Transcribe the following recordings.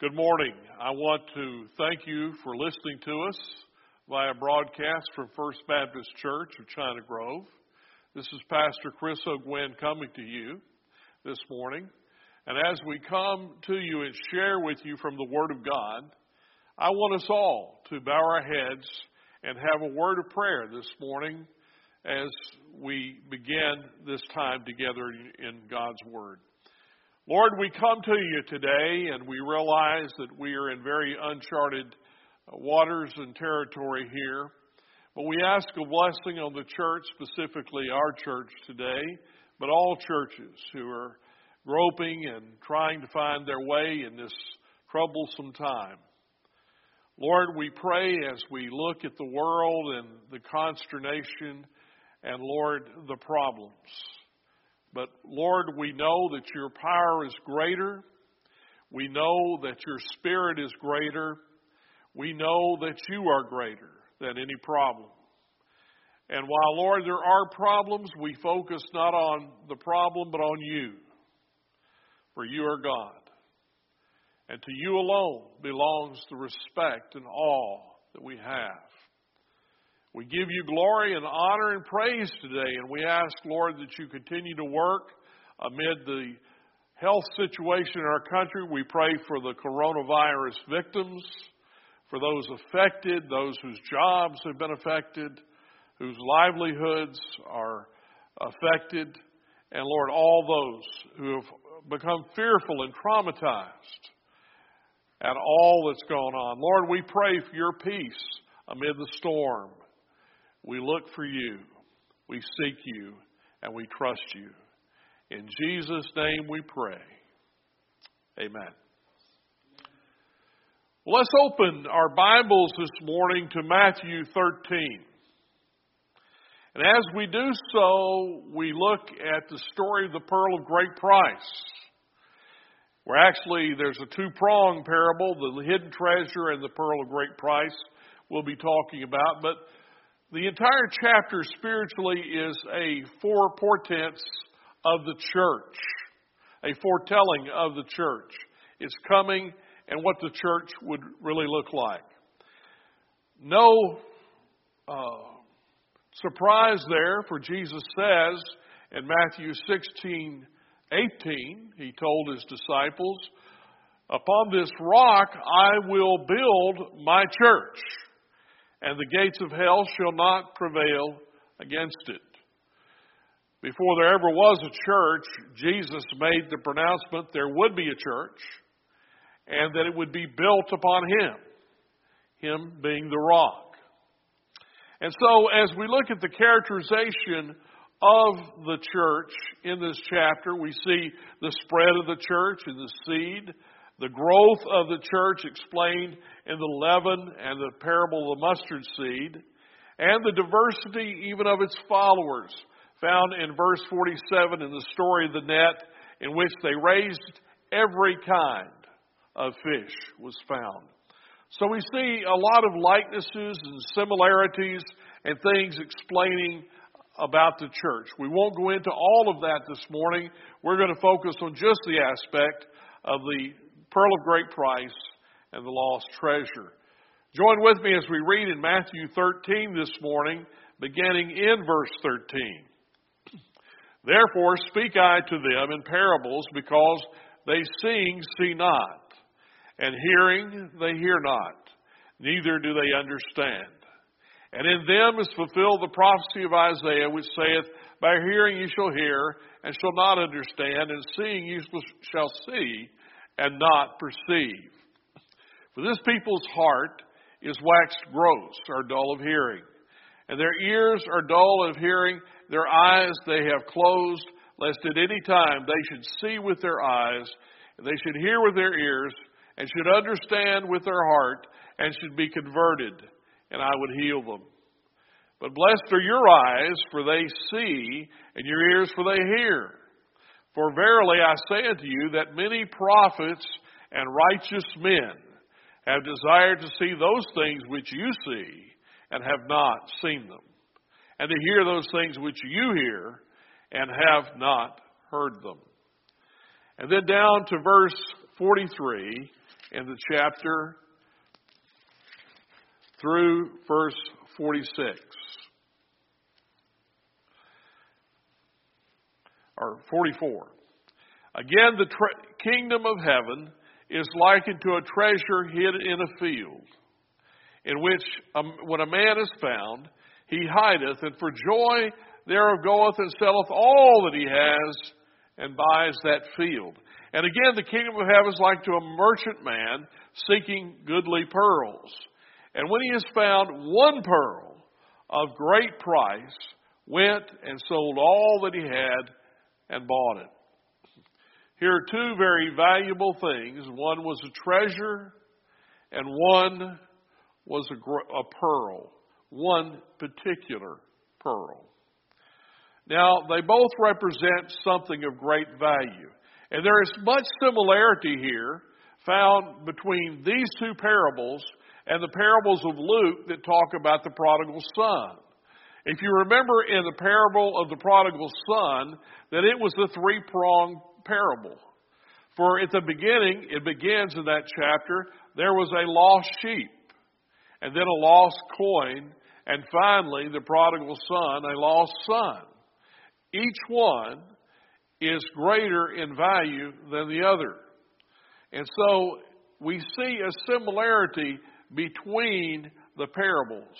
Good morning. I want to thank you for listening to us via broadcast from First Baptist Church of China Grove. This is Pastor Chris O'Gwen coming to you this morning. And as we come to you and share with you from the Word of God, I want us all to bow our heads and have a word of prayer this morning as we begin this time together in God's Word. Lord, we come to you today and we realize that we are in very uncharted uh, waters and territory here. But we ask a blessing on the church, specifically our church today, but all churches who are groping and trying to find their way in this troublesome time. Lord, we pray as we look at the world and the consternation and, Lord, the problems. But Lord, we know that your power is greater. We know that your spirit is greater. We know that you are greater than any problem. And while, Lord, there are problems, we focus not on the problem, but on you. For you are God. And to you alone belongs the respect and awe that we have. We give you glory and honor and praise today, and we ask, Lord, that you continue to work amid the health situation in our country. We pray for the coronavirus victims, for those affected, those whose jobs have been affected, whose livelihoods are affected, and Lord, all those who have become fearful and traumatized at all that's going on. Lord, we pray for your peace amid the storm. We look for you, we seek you, and we trust you. In Jesus' name we pray. Amen. Let's open our Bibles this morning to Matthew 13. And as we do so, we look at the story of the pearl of great price. Where actually there's a two pronged parable, the hidden treasure and the pearl of great price we'll be talking about. But the entire chapter spiritually is a four portents of the church, a foretelling of the church. It's coming and what the church would really look like. No uh, surprise there, for Jesus says in Matthew 16, 18, he told his disciples, Upon this rock I will build my church and the gates of hell shall not prevail against it. Before there ever was a church, Jesus made the pronouncement there would be a church and that it would be built upon Him, Him being the rock. And so, as we look at the characterization of the church in this chapter, we see the spread of the church and the seed, the growth of the church explained in the leaven and the parable of the mustard seed, and the diversity even of its followers, found in verse 47 in the story of the net, in which they raised every kind of fish was found. So we see a lot of likenesses and similarities and things explaining about the church. We won't go into all of that this morning. We're going to focus on just the aspect of the pearl of great price, and the lost treasure. Join with me as we read in Matthew 13 this morning, beginning in verse 13. Therefore speak I to them in parables, because they seeing see not, and hearing they hear not, neither do they understand. And in them is fulfilled the prophecy of Isaiah, which saith, By hearing you shall hear, and shall not understand, and seeing you shall see, and not perceive. For this people's heart is waxed gross, or dull of hearing, and their ears are dull of hearing, their eyes they have closed, lest at any time they should see with their eyes, and they should hear with their ears, and should understand with their heart, and should be converted, and I would heal them. But blessed are your eyes, for they see, and your ears, for they hear. For verily I say unto you that many prophets and righteous men have desired to see those things which you see and have not seen them, and to hear those things which you hear and have not heard them. And then down to verse 43, in the chapter through verse 46. Or 44. Again, the tre- kingdom of heaven is likened to a treasure hid in a field, in which um, when a man is found, he hideth, and for joy thereof goeth and selleth all that he has, and buys that field. And again, the kingdom of heaven is like to a merchant man seeking goodly pearls. And when he has found one pearl of great price, went and sold all that he had and bought it. Here are two very valuable things. One was a treasure, and one was a, a pearl. One particular pearl. Now, they both represent something of great value. And there is much similarity here found between these two parables and the parables of Luke that talk about the prodigal son. If you remember in the parable of the prodigal son, that it was the three pronged parable. For at the beginning, it begins in that chapter, there was a lost sheep, and then a lost coin, and finally, the prodigal son, a lost son. Each one is greater in value than the other. And so we see a similarity between the parables.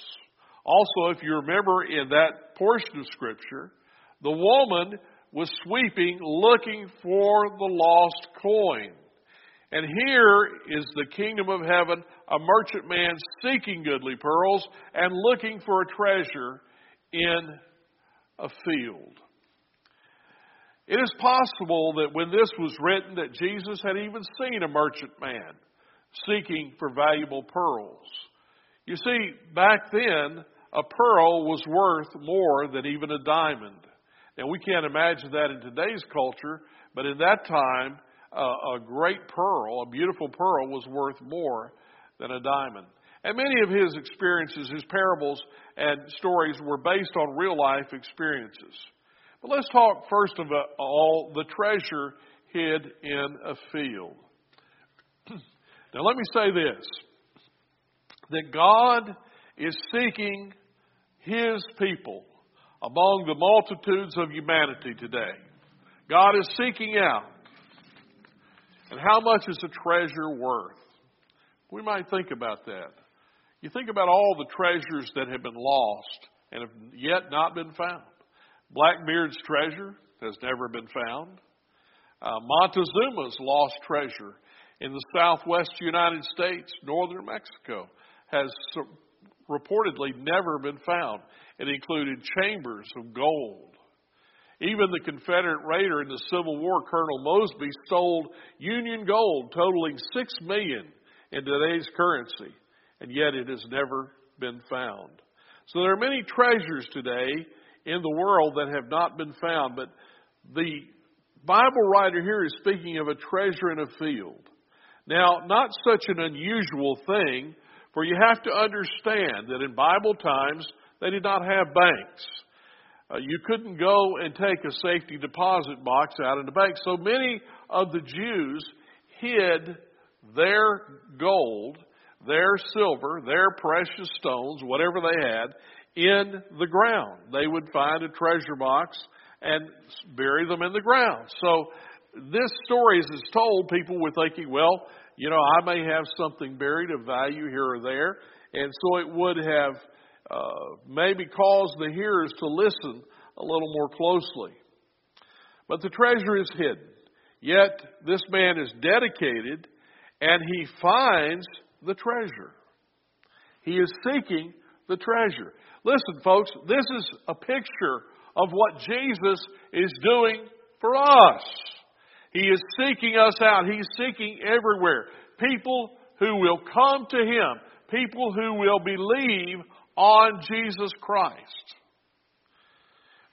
Also, if you remember in that portion of Scripture, the woman was sweeping looking for the lost coin. And here is the kingdom of heaven, a merchant man seeking goodly pearls and looking for a treasure in a field. It is possible that when this was written that Jesus had even seen a merchant man seeking for valuable pearls. You see, back then, a pearl was worth more than even a diamond. Now, we can't imagine that in today's culture, but in that time, uh, a great pearl, a beautiful pearl, was worth more than a diamond. And many of his experiences, his parables and stories were based on real life experiences. But let's talk first of all the treasure hid in a field. Now, let me say this that God is seeking His people among the multitudes of humanity today. God is seeking out. And how much is a treasure worth? We might think about that. You think about all the treasures that have been lost and have yet not been found. Blackbeard's treasure has never been found. Uh, Montezuma's lost treasure in the southwest United States, northern Mexico, has reportedly never been found. It included chambers of gold. Even the Confederate raider in the Civil War, Colonel Mosby, stole Union gold totaling six million in today's currency, and yet it has never been found. So there are many treasures today in the world that have not been found, but the Bible writer here is speaking of a treasure in a field. Now, not such an unusual thing, for you have to understand that in Bible times, they did not have banks. Uh, you couldn't go and take a safety deposit box out in the bank. So many of the Jews hid their gold, their silver, their precious stones, whatever they had, in the ground. They would find a treasure box and bury them in the ground. So this story, as it's told, people were thinking, well, you know, I may have something buried of value here or there. And so it would have uh, maybe caused the hearers to listen a little more closely. But the treasure is hidden. Yet this man is dedicated and he finds the treasure. He is seeking the treasure. Listen, folks, this is a picture of what Jesus is doing for us. He is seeking us out. He's seeking everywhere. People who will come to Him. People who will believe on Jesus Christ.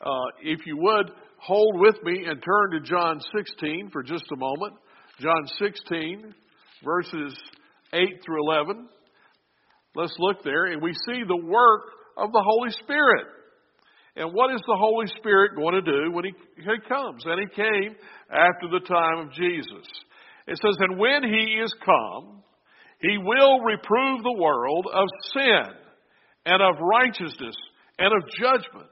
Uh, if you would, hold with me and turn to John 16 for just a moment. John 16, verses 8 through 11. Let's look there, and we see the work of the Holy Spirit. And what is the Holy Spirit going to do when he, he comes? And he came after the time of Jesus. It says, And when he is come, he will reprove the world of sin and of righteousness and of judgment.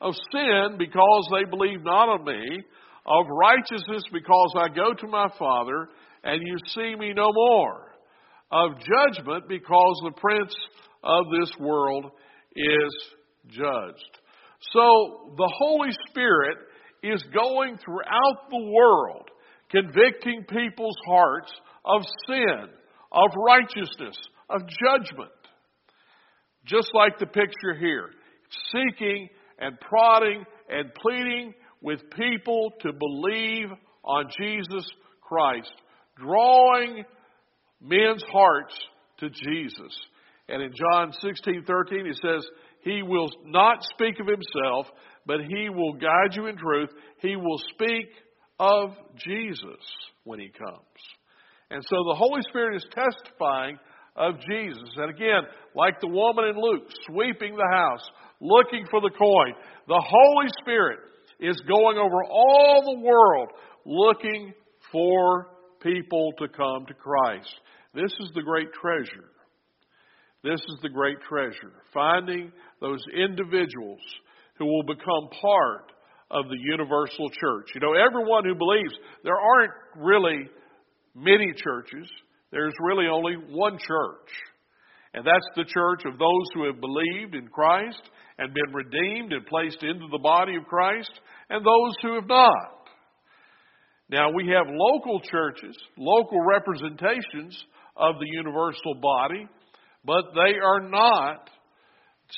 Of sin because they believe not on me, of righteousness because I go to my Father and you see me no more, of judgment because the prince of this world is judged. So the Holy Spirit is going throughout the world convicting people's hearts of sin, of righteousness, of judgment. Just like the picture here, seeking and prodding and pleading with people to believe on Jesus Christ, drawing men's hearts to Jesus. And in John 16, 13, he says, He will not speak of Himself, but He will guide you in truth. He will speak of Jesus when He comes. And so the Holy Spirit is testifying of Jesus. And again, like the woman in Luke, sweeping the house, looking for the coin, the Holy Spirit is going over all the world looking for people to come to Christ. This is the great treasure. This is the great treasure. Finding those individuals who will become part of the universal church. You know, everyone who believes, there aren't really many churches. There's really only one church. And that's the church of those who have believed in Christ and been redeemed and placed into the body of Christ, and those who have not. Now, we have local churches, local representations of the universal body, but they are not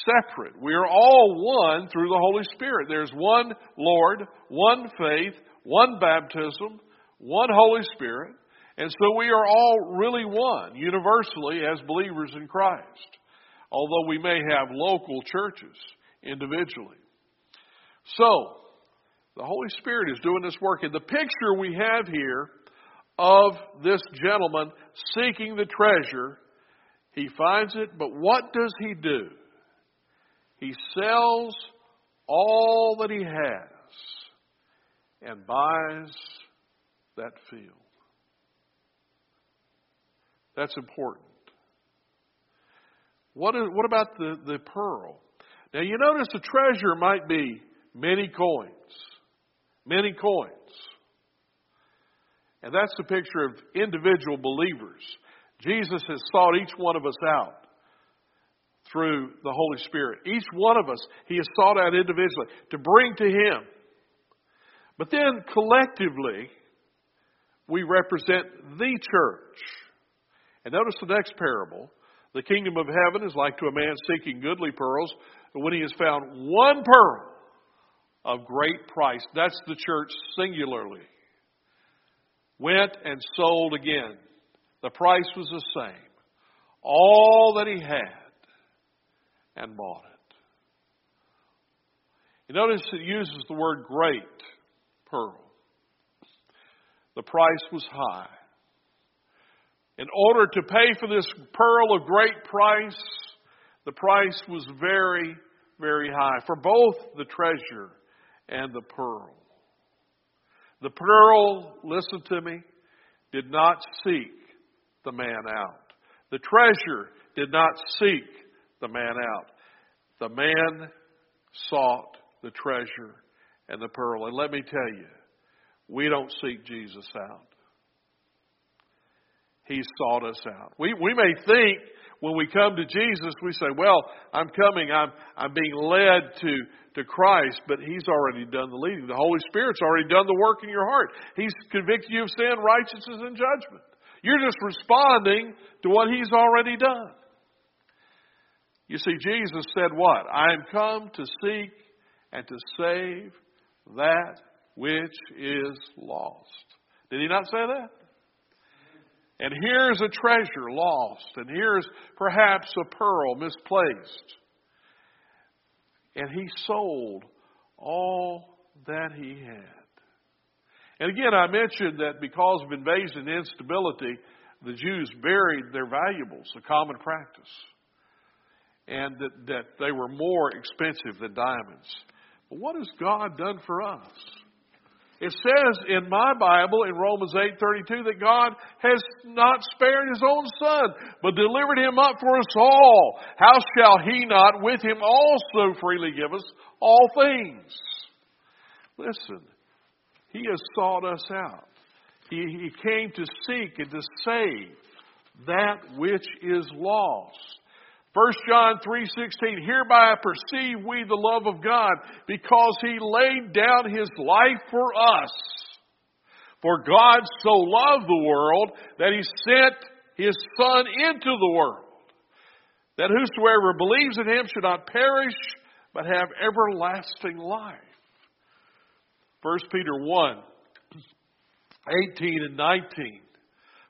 separate. We are all one through the Holy Spirit. There's one Lord, one faith, one baptism, one Holy Spirit. And so we are all really one, universally, as believers in Christ, although we may have local churches individually. So, the Holy Spirit is doing this work. And the picture we have here of this gentleman seeking the treasure he finds it, but what does he do? He sells all that he has and buys that field. That's important. What, is, what about the, the pearl? Now you notice the treasure might be many coins. Many coins. And that's the picture of individual believers. Jesus has sought each one of us out through the Holy Spirit. Each one of us, He has sought out individually to bring to Him. But then collectively, we represent the church. And notice the next parable. The kingdom of heaven is like to a man seeking goodly pearls, when he has found one pearl of great price, that's the church singularly, went and sold again the price was the same. All that he had and bought it. You notice it uses the word great pearl. The price was high. In order to pay for this pearl of great price, the price was very, very high for both the treasure and the pearl. The pearl, listen to me, did not seek the man out. The treasure did not seek the man out. The man sought the treasure and the pearl. And let me tell you, we don't seek Jesus out. He sought us out. We, we may think when we come to Jesus, we say, well, I'm coming, I'm, I'm being led to, to Christ, but He's already done the leading. The Holy Spirit's already done the work in your heart. He's convicted you of sin, righteousness, and judgment. You're just responding to what He's already done. You see, Jesus said what? I am come to seek and to save that which is lost. Did He not say that? And here's a treasure lost, and here's perhaps a pearl misplaced. And he sold all that he had. And again, I mentioned that because of invasion and instability, the Jews buried their valuables, a common practice, and that, that they were more expensive than diamonds. But what has God done for us? It says in my Bible in Romans 8:32 that God has not spared his own son, but delivered him up for us all. How shall he not with him also freely give us all things? Listen, he has sought us out. He, he came to seek and to save that which is lost. 1 John 3:16 Hereby perceive we the love of God because he laid down his life for us. For God so loved the world that he sent his son into the world that whosoever believes in him should not perish but have everlasting life. 1 Peter 1 18 and 19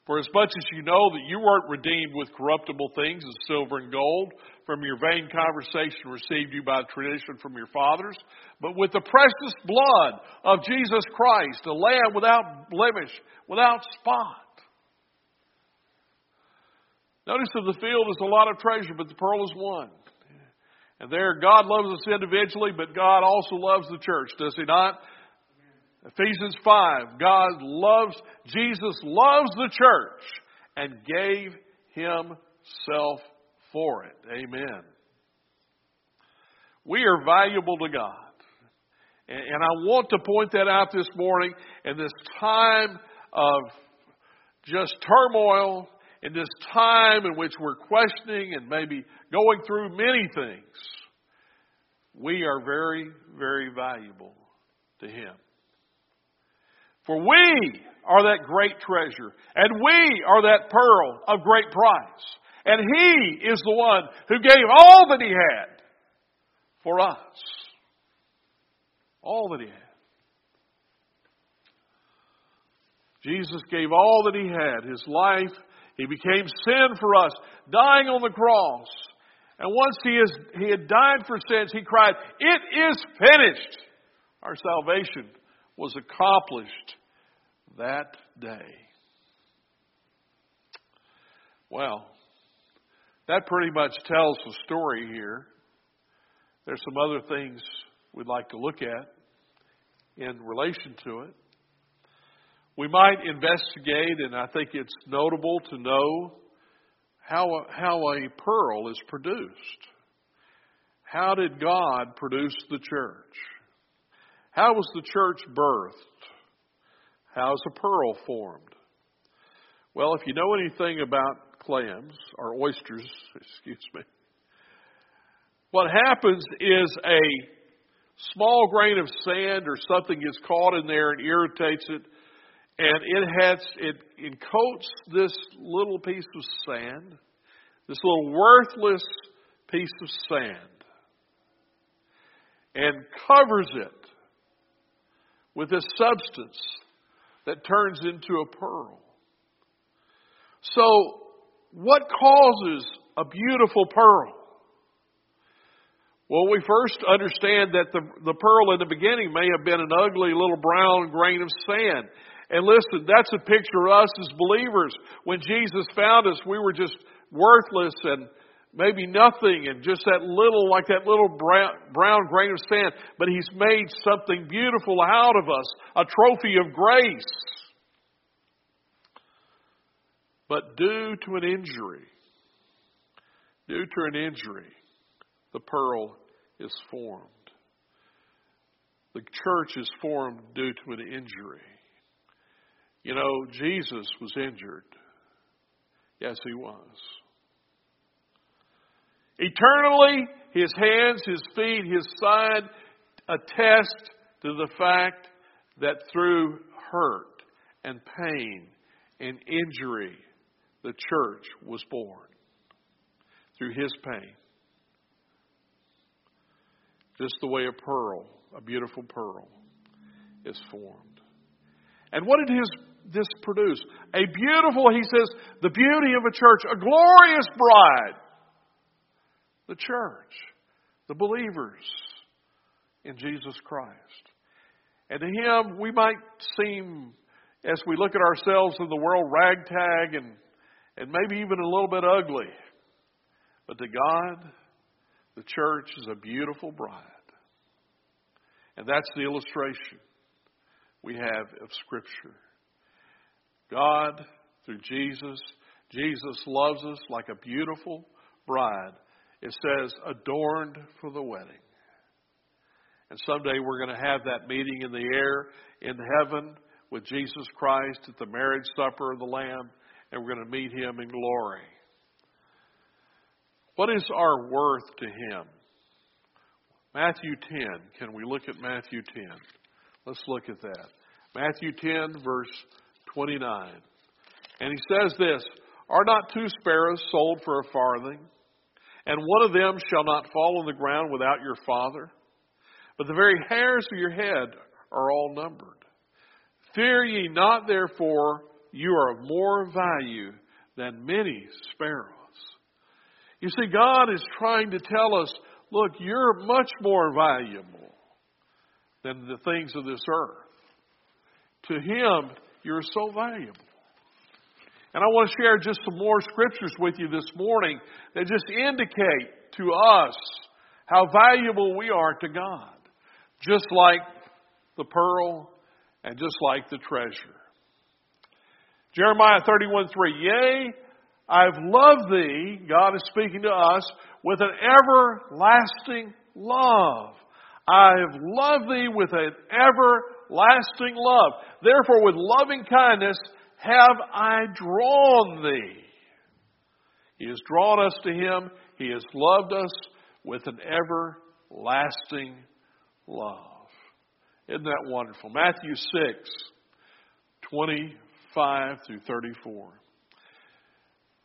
for as much as you know that you weren't redeemed with corruptible things as silver and gold from your vain conversation received you by tradition from your fathers, but with the precious blood of Jesus Christ, a lamb without blemish, without spot. Notice in the field is a lot of treasure, but the pearl is one. And there, God loves us individually, but God also loves the church, does He not? Ephesians 5, God loves, Jesus loves the church and gave himself for it. Amen. We are valuable to God. And I want to point that out this morning in this time of just turmoil, in this time in which we're questioning and maybe going through many things. We are very, very valuable to Him. For we are that great treasure, and we are that pearl of great price. And He is the one who gave all that He had for us. All that He had. Jesus gave all that He had, His life. He became sin for us, dying on the cross. And once He, is, he had died for sins, He cried, It is finished! Our salvation was accomplished that day. Well, that pretty much tells the story here. There's some other things we'd like to look at in relation to it. We might investigate, and I think it's notable to know how a, how a pearl is produced. How did God produce the church? How was the church birthed? How's a pearl formed? Well, if you know anything about clams or oysters, excuse me, what happens is a small grain of sand or something gets caught in there and irritates it, and it has it, it this little piece of sand, this little worthless piece of sand, and covers it with this substance that turns into a pearl. So, what causes a beautiful pearl? Well, we first understand that the, the pearl in the beginning may have been an ugly little brown grain of sand. And listen, that's a picture of us as believers. When Jesus found us, we were just worthless and maybe nothing and just that little, like that little brown, brown grain of sand. But He's made something beautiful out of us, a trophy of grace. But due to an injury, due to an injury, the pearl is formed. The church is formed due to an injury. You know, Jesus was injured. Yes, he was. Eternally, his hands, his feet, his side attest to the fact that through hurt and pain and injury, the church was born. Through his pain. Just the way a pearl, a beautiful pearl, is formed. And what did his this produce? A beautiful, he says, the beauty of a church, a glorious bride the church, the believers in Jesus Christ. And to Him, we might seem, as we look at ourselves in the world, ragtag and, and maybe even a little bit ugly. But to God, the church is a beautiful bride. And that's the illustration we have of Scripture. God, through Jesus, Jesus loves us like a beautiful bride. It says, adorned for the wedding. And someday we're going to have that meeting in the air in heaven with Jesus Christ at the marriage supper of the Lamb, and we're going to meet him in glory. What is our worth to him? Matthew 10. Can we look at Matthew 10? Let's look at that. Matthew 10, verse 29. And he says this Are not two sparrows sold for a farthing? And one of them shall not fall on the ground without your Father? But the very hairs of your head are all numbered. Fear ye not, therefore, you are of more value than many sparrows. You see, God is trying to tell us look, you're much more valuable than the things of this earth. To Him, you're so valuable. And I want to share just some more scriptures with you this morning that just indicate to us how valuable we are to God. Just like the pearl and just like the treasure. Jeremiah 31 3. Yea, I've loved thee, God is speaking to us, with an everlasting love. I have loved thee with an everlasting love. Therefore, with loving kindness have I drawn thee. He has drawn us to Him. He has loved us with an everlasting love. Isn't that wonderful? Matthew 6, 25 through 34.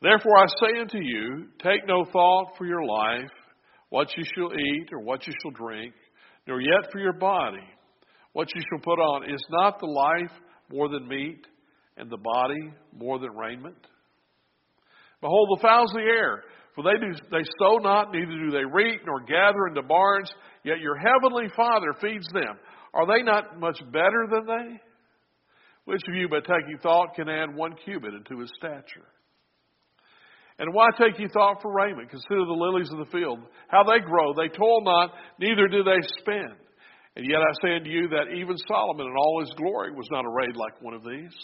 Therefore I say unto you, take no thought for your life, what you shall eat or what you shall drink, nor yet for your body, what you shall put on. Is not the life more than meat, and the body more than raiment? Behold the fowls of the air, for they do they sow not, neither do they reap, nor gather into barns, yet your heavenly Father feeds them. Are they not much better than they? Which of you, by taking thought, can add one cubit unto his stature? And why take ye thought for raiment? Consider the lilies of the field, how they grow. They toil not, neither do they spin. And yet I say unto you that even Solomon in all his glory was not arrayed like one of these.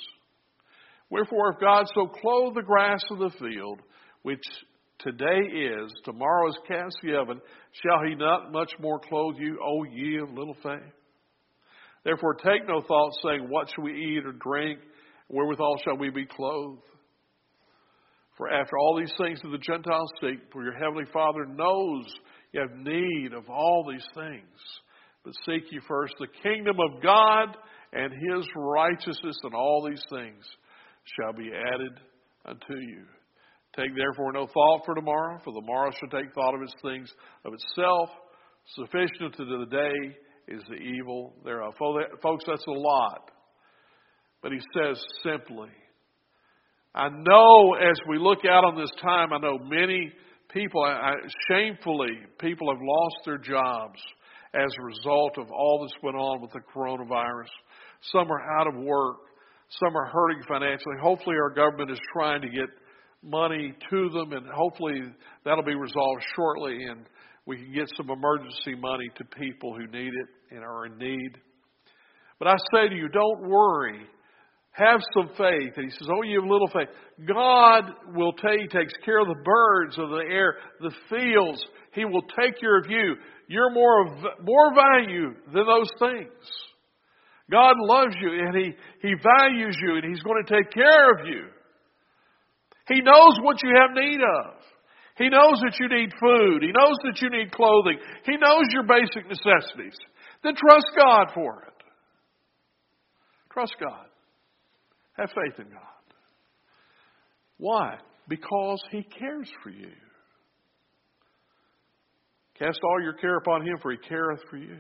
Wherefore, if God so clothe the grass of the field, which today is, tomorrow is cast in heaven, shall he not much more clothe you, O ye of little faith? Therefore, take no thought, saying, What shall we eat or drink? Wherewithal shall we be clothed? For after all these things do the Gentiles seek, for your heavenly Father knows you have need of all these things. But seek ye first the kingdom of God and his righteousness, and all these things shall be added unto you. Take therefore no thought for tomorrow, for the morrow shall take thought of its things of itself. Sufficient to the day is the evil thereof. Folks, that's a lot. But he says simply, I know as we look out on this time, I know many people, I, shamefully, people have lost their jobs as a result of all that's went on with the coronavirus. Some are out of work. Some are hurting financially. Hopefully, our government is trying to get money to them, and hopefully that'll be resolved shortly, and we can get some emergency money to people who need it and are in need. But I say to you, don't worry. Have some faith. And he says, Oh, you have little faith. God will take, He takes care of the birds of the air, the fields. He will take care of you. You're more, of, more value than those things. God loves you and he, he values you and He's going to take care of you. He knows what you have need of. He knows that you need food. He knows that you need clothing. He knows your basic necessities. Then trust God for it. Trust God. Have faith in God. Why? Because He cares for you. Cast all your care upon Him, for He careth for you.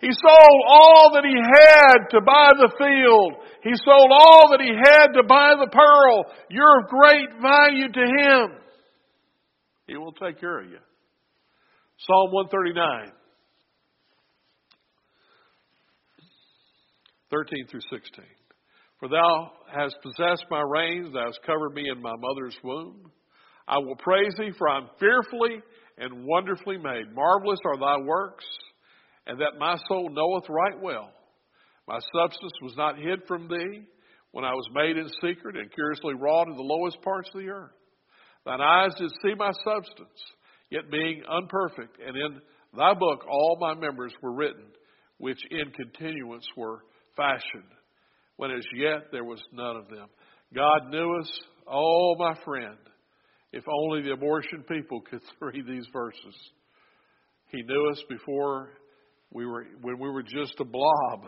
He sold all that he had to buy the field. He sold all that he had to buy the pearl. You're of great value to him. He will take care of you. Psalm 139, 13 through 16. For thou hast possessed my reins, thou hast covered me in my mother's womb. I will praise thee, for I am fearfully and wonderfully made. Marvelous are thy works and that my soul knoweth right well. My substance was not hid from thee when I was made in secret and curiously wrought in the lowest parts of the earth. Thine eyes did see my substance, yet being unperfect, and in thy book all my members were written, which in continuance were fashioned, when as yet there was none of them. God knew us, oh my friend, if only the abortion people could read these verses. He knew us before we were when we were just a blob,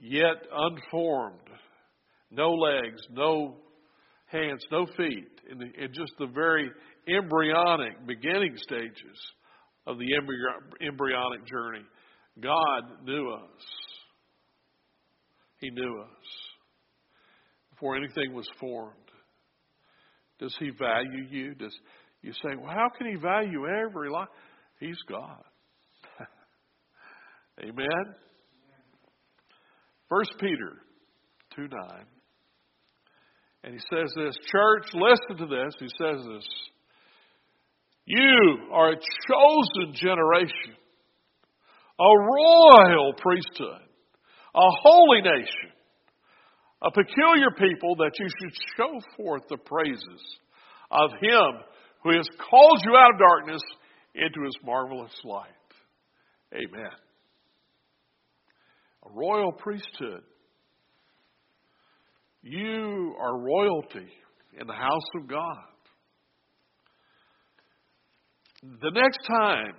yet unformed, no legs, no hands, no feet, in, the, in just the very embryonic beginning stages of the embryonic journey. God knew us. He knew us before anything was formed. Does He value you? Does you say, well, how can He value every life? He's God. Amen. First Peter two nine. And he says this, church, listen to this. He says this. You are a chosen generation, a royal priesthood, a holy nation, a peculiar people that you should show forth the praises of Him who has called you out of darkness into His marvelous light. Amen. A royal priesthood. You are royalty in the house of God. The next time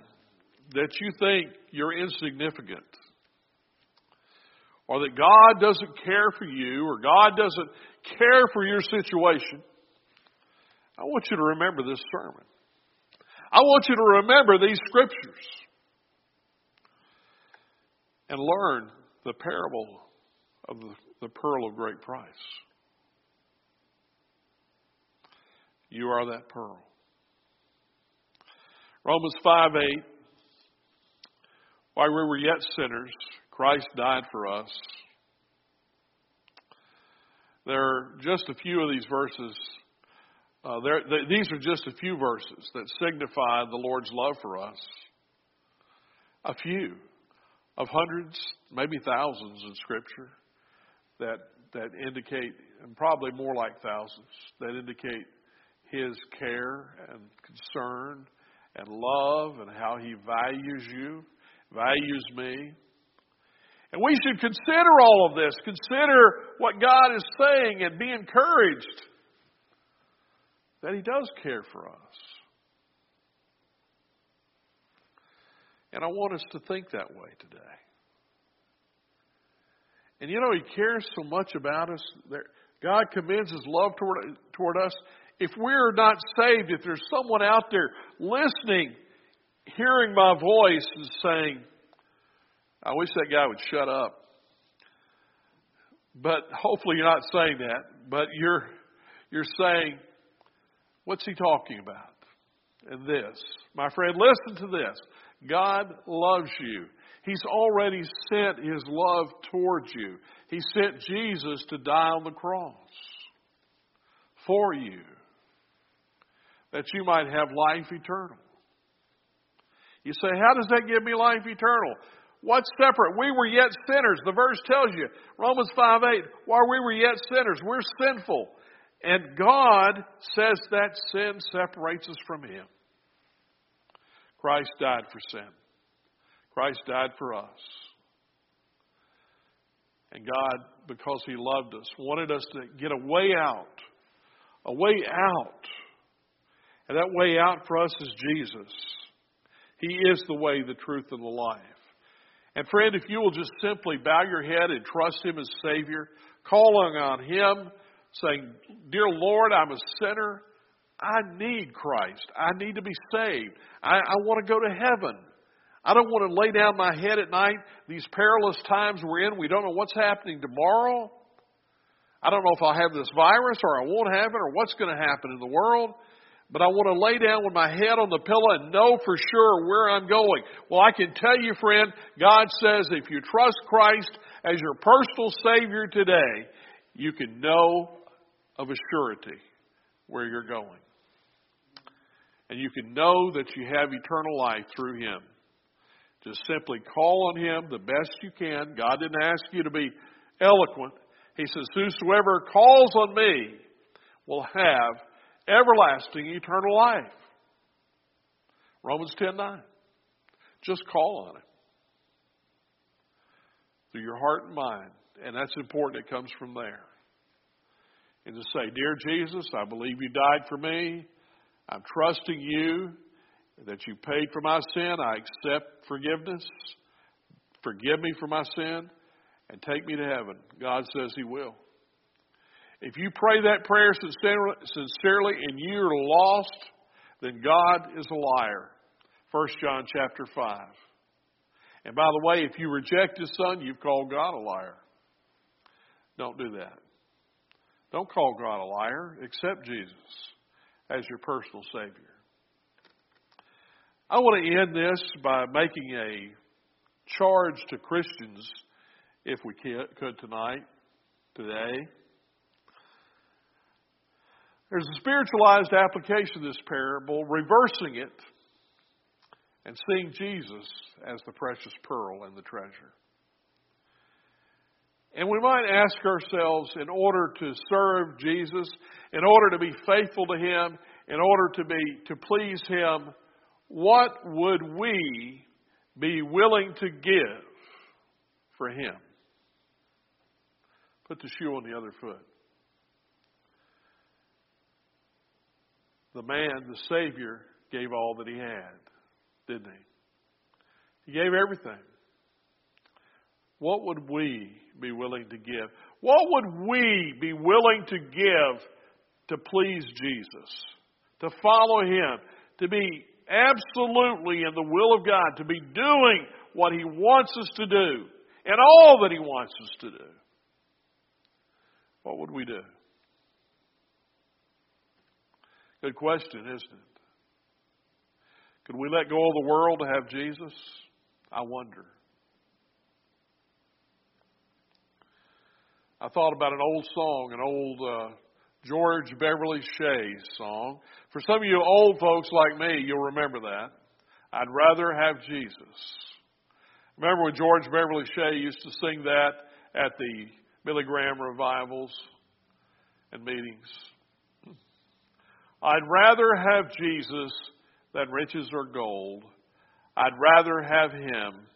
that you think you're insignificant, or that God doesn't care for you, or God doesn't care for your situation, I want you to remember this sermon. I want you to remember these scriptures and learn the parable of the, the pearl of great price. You are that pearl. Romans 5 8. While we were yet sinners, Christ died for us. There are just a few of these verses. Uh, there, these are just a few verses that signify the Lord's love for us. A few of hundreds, maybe thousands in Scripture that that indicate, and probably more like thousands, that indicate His care and concern and love and how He values you, values me. And we should consider all of this, consider what God is saying, and be encouraged that He does care for us. And I want us to think that way today. And you know, He cares so much about us. God commends His love toward, toward us. If we're not saved, if there's someone out there listening, hearing my voice and saying, I wish that guy would shut up. But hopefully you're not saying that, but you're you're saying, what's he talking about? And this. My friend, listen to this. God loves you. He's already sent his love towards you. He sent Jesus to die on the cross for you that you might have life eternal. You say, How does that give me life eternal? What's separate? We were yet sinners. The verse tells you, Romans 5 8, while we were yet sinners, we're sinful. And God says that sin separates us from Him. Christ died for sin. Christ died for us. And God, because He loved us, wanted us to get a way out. A way out. And that way out for us is Jesus. He is the way, the truth, and the life. And friend, if you will just simply bow your head and trust Him as Savior, calling on Him, saying, Dear Lord, I'm a sinner. I need Christ. I need to be saved. I, I want to go to heaven. I don't want to lay down my head at night. These perilous times we're in, we don't know what's happening tomorrow. I don't know if I'll have this virus or I won't have it or what's going to happen in the world. But I want to lay down with my head on the pillow and know for sure where I'm going. Well, I can tell you, friend, God says if you trust Christ as your personal Savior today, you can know of a surety where you're going. And you can know that you have eternal life through Him. Just simply call on Him the best you can. God didn't ask you to be eloquent. He says, Whosoever calls on me will have everlasting eternal life. Romans 10 9. Just call on Him through your heart and mind. And that's important. It comes from there. And to say, Dear Jesus, I believe you died for me. I'm trusting you that you paid for my sin. I accept forgiveness. Forgive me for my sin and take me to heaven. God says He will. If you pray that prayer sincerely and you're lost, then God is a liar. 1 John chapter 5. And by the way, if you reject His Son, you've called God a liar. Don't do that. Don't call God a liar. Accept Jesus as your personal Savior. I want to end this by making a charge to Christians, if we could tonight, today. There's a spiritualized application of this parable, reversing it and seeing Jesus as the precious pearl and the treasure. And we might ask ourselves, in order to serve Jesus, in order to be faithful to Him, in order to be to please Him, what would we be willing to give for Him? Put the shoe on the other foot. The man, the Savior, gave all that he had, didn't he? He gave everything. What would we be willing to give? What would we be willing to give to please Jesus? To follow Him? To be absolutely in the will of God? To be doing what He wants us to do and all that He wants us to do? What would we do? Good question, isn't it? Could we let go of the world to have Jesus? I wonder. I thought about an old song, an old uh, George Beverly Shea song. For some of you old folks like me, you'll remember that. I'd rather have Jesus. Remember when George Beverly Shea used to sing that at the Billy Graham revivals and meetings? I'd rather have Jesus than riches or gold. I'd rather have him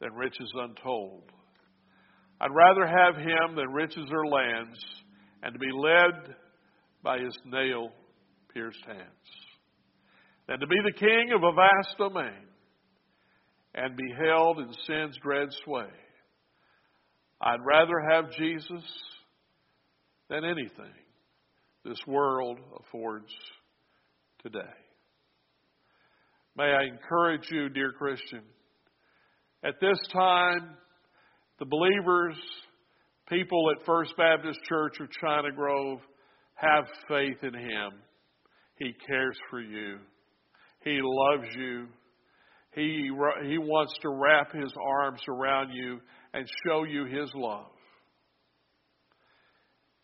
than riches untold. I'd rather have him than riches or lands, and to be led by his nail pierced hands, than to be the king of a vast domain and be held in sin's dread sway. I'd rather have Jesus than anything this world affords today. May I encourage you, dear Christian, at this time, the believers, people at First Baptist Church of China Grove, have faith in Him. He cares for you. He loves you. He, he wants to wrap His arms around you and show you His love.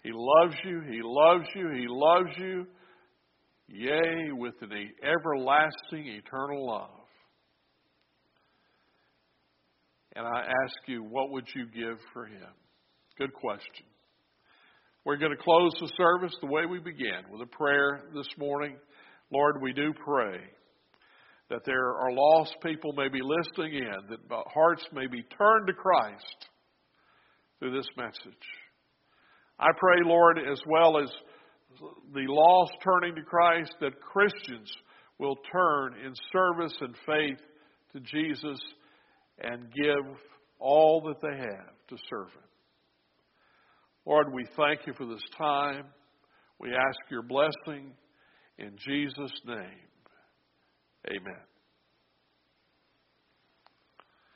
He loves you. He loves you. He loves you. Yea, with an everlasting, eternal love. And I ask you, what would you give for him? Good question. We're going to close the service the way we began with a prayer this morning. Lord, we do pray that there are lost people may be listening in, that hearts may be turned to Christ through this message. I pray, Lord, as well as the lost turning to Christ, that Christians will turn in service and faith to Jesus and give all that they have to serve Him. Lord, we thank you for this time. We ask your blessing in Jesus' name. Amen.